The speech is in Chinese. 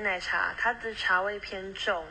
奶茶它的茶味偏重。